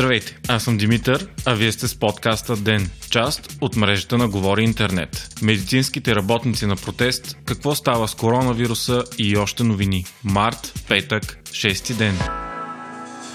Здравейте, аз съм Димитър, а вие сте с подкаста ДЕН, част от мрежата на Говори Интернет. Медицинските работници на протест, какво става с коронавируса и още новини. Март, петък, 6 ден.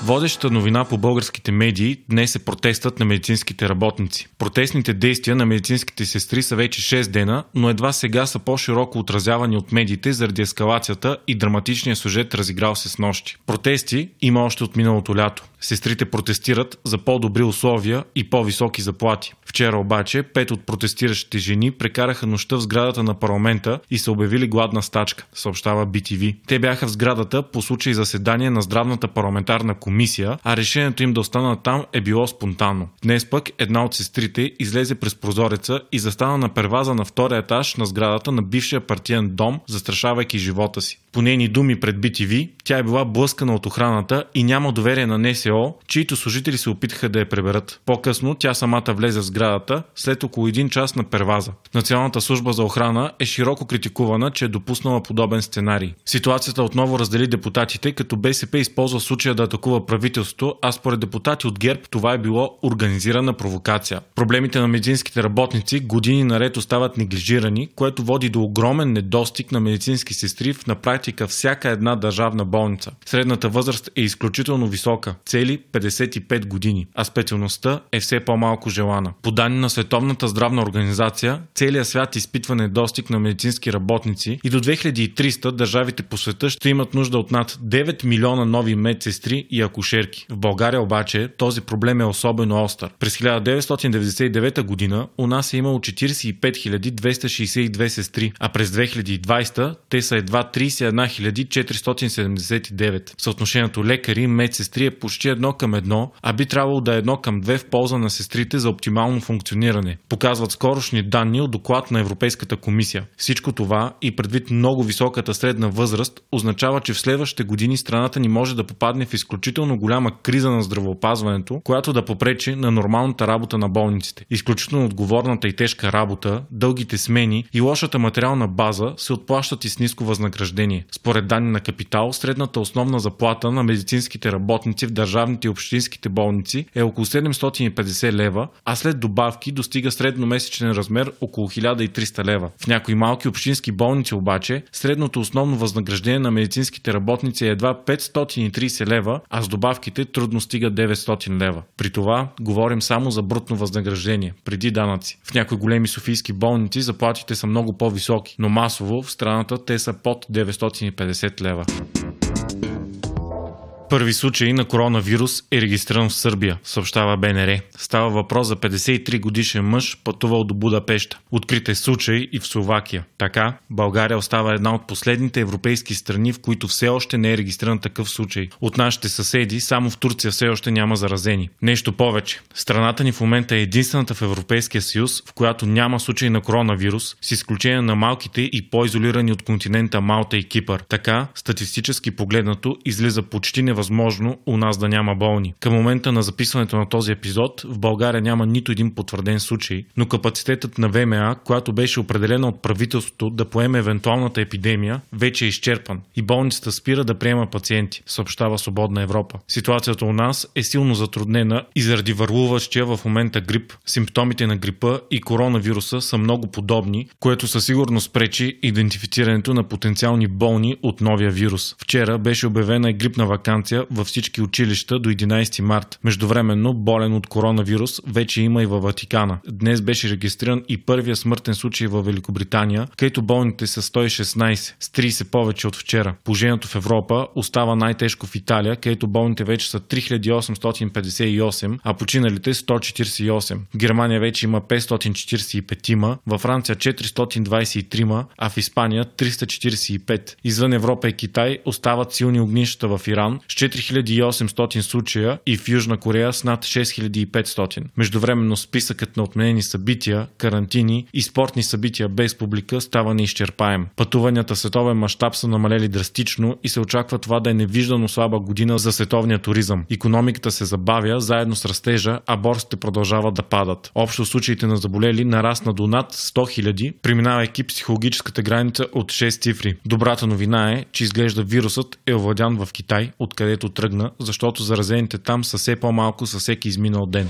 Водещата новина по българските медии днес е протестът на медицинските работници. Протестните действия на медицинските сестри са вече 6 дена, но едва сега са по-широко отразявани от медиите заради ескалацията и драматичния сюжет разиграл се с нощи. Протести има още от миналото лято. Сестрите протестират за по-добри условия и по-високи заплати. Вчера обаче пет от протестиращите жени прекараха нощта в сградата на парламента и са обявили гладна стачка, съобщава BTV. Те бяха в сградата по случай заседание на здравната парламентарна комисия, а решението им да останат там е било спонтанно. Днес пък една от сестрите излезе през прозореца и застана на перваза на втория етаж на сградата на бившия партиен дом, застрашавайки живота си. По нейни думи пред BTV, тя е била блъскана от охраната и няма доверие на НСО, чието служители се опитаха да я преберат. По-късно тя самата влезе в сградата след около един час на перваза. Националната служба за охрана е широко критикувана, че е допуснала подобен сценарий. Ситуацията отново раздели депутатите, като БСП използва случая да атакува правителството, а според депутати от ГЕРБ това е било организирана провокация. Проблемите на медицинските работници години наред остават неглижирани, което води до огромен недостиг на медицински сестри в на практика всяка една държавна болница. Средната възраст е изключително висока цели 55 години, а специалността е все по-малко желана. По данни на Световната здравна организация, целият свят изпитва недостиг на медицински работници и до 2300 държавите по света ще имат нужда от над 9 милиона нови медсестри и акушерки. В България обаче този проблем е особено остър. През 1999 година у нас е имало 45 262 сестри, а през 2020 те са едва 31 479. Съотношението лекари и медсестри е почти едно към едно, а би трябвало да е едно към две в полза на сестрите за оптимално функциониране. Показват скорошни данни от доклад на Европейската комисия. Всичко това и предвид много високата средна възраст означава, че в следващите години страната ни може да попадне в изключително голяма криза на здравеопазването, която да попречи на нормалната работа на болниците. Изключително отговорната и тежка работа, дългите смени и лошата материална база се отплащат и с ниско възнаграждение. Според данни на Капитал, средната основна заплата на медицинските работници в държавните и общинските болници е около 750 лева, а след добавки достига средномесечен размер около 1300 лева. В някои малки общински болници обаче средното основно възнаграждение на медицинските работници е едва 530 лева, а с добавките трудно стига 900 лева. При това говорим само за брутно възнаграждение, преди данъци. В някои големи софийски болници заплатите са много по-високи, но масово в страната те са под 950 лева. Първи случай на коронавирус е регистриран в Сърбия, съобщава БНР. Става въпрос за 53 годишен мъж, пътувал до Будапешта. Открит е случай и в Словакия. Така, България остава една от последните европейски страни, в които все още не е регистриран такъв случай. От нашите съседи, само в Турция все още няма заразени. Нещо повече. Страната ни в момента е единствената в Европейския съюз, в която няма случай на коронавирус, с изключение на малките и по-изолирани от континента Малта и Кипър. Така, статистически погледнато, излиза почти невъзможно невъзможно у нас да няма болни. Към момента на записването на този епизод в България няма нито един потвърден случай, но капацитетът на ВМА, която беше определена от правителството да поеме евентуалната епидемия, вече е изчерпан и болницата спира да приема пациенти, съобщава Свободна Европа. Ситуацията у нас е силно затруднена и заради върлуващия в момента грип. Симптомите на грипа и коронавируса са много подобни, което със сигурност пречи идентифицирането на потенциални болни от новия вирус. Вчера беше обявена и грипна вакансия вакансия във всички училища до 11 март. Междувременно болен от коронавирус вече има и във Ватикана. Днес беше регистриран и първия смъртен случай във Великобритания, където болните са 116, с 30 повече от вчера. Положението в Европа остава най-тежко в Италия, където болните вече са 3858, а починалите 148. В Германия вече има 545, във Франция 423, а в Испания 345. Извън Европа и Китай остават силни огнищата в Иран, с 4800 случая и в Южна Корея с над 6500. Междувременно списъкът на отменени събития, карантини и спортни събития без публика става неизчерпаем. Пътуванията в световен мащаб са намалели драстично и се очаква това да е невиждано слаба година за световния туризъм. Економиката се забавя заедно с растежа, а борсите продължават да падат. Общо случаите на заболели нарасна до над 100 000, преминавайки психологическата граница от 6 цифри. Добрата новина е, че изглежда вирусът е овладян в Китай, от откъдето тръгна, защото заразените там са все по-малко със всеки изминал ден.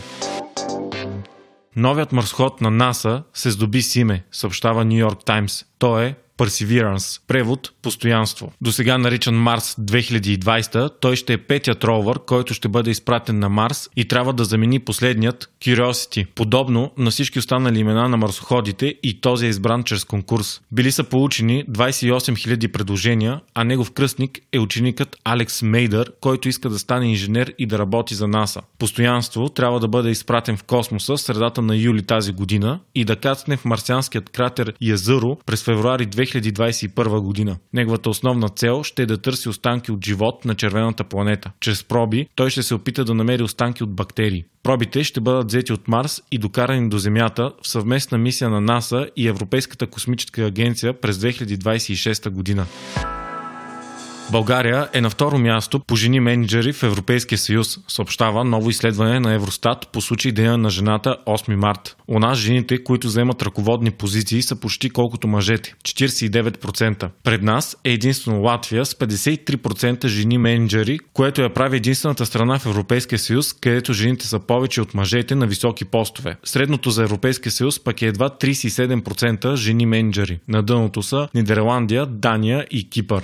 Новият марсход на НАСА се здоби с име, съобщава Нью Йорк Таймс. Той е Perseverance, превод постоянство. До сега наричан Марс 2020, той ще е петият ровър, който ще бъде изпратен на Марс и трябва да замени последният Curiosity. Подобно на всички останали имена на марсоходите и този е избран чрез конкурс. Били са получени 28 000 предложения, а негов кръстник е ученикът Алекс Мейдър, който иска да стане инженер и да работи за НАСА. Постоянство трябва да бъде изпратен в космоса в средата на юли тази година и да кацне в марсианският кратер Язъро през февруари 2021 година. Неговата основна цел ще е да търси останки от живот на червената планета. Чрез проби той ще се опита да намери останки от бактерии. Пробите ще бъдат взети от Марс и докарани до Земята в съвместна мисия на НАСА и Европейската космическа агенция през 2026 година. България е на второ място по жени менеджери в Европейския съюз, съобщава ново изследване на Евростат по случай Деня на жената 8 март. У нас жените, които вземат ръководни позиции, са почти колкото мъжете 49%. Пред нас е единствено Латвия с 53% жени менеджери, което я прави единствената страна в Европейския съюз, където жените са повече от мъжете на високи постове. Средното за Европейския съюз пък е едва 37% жени менеджери. На дъното са Нидерландия, Дания и Кипър.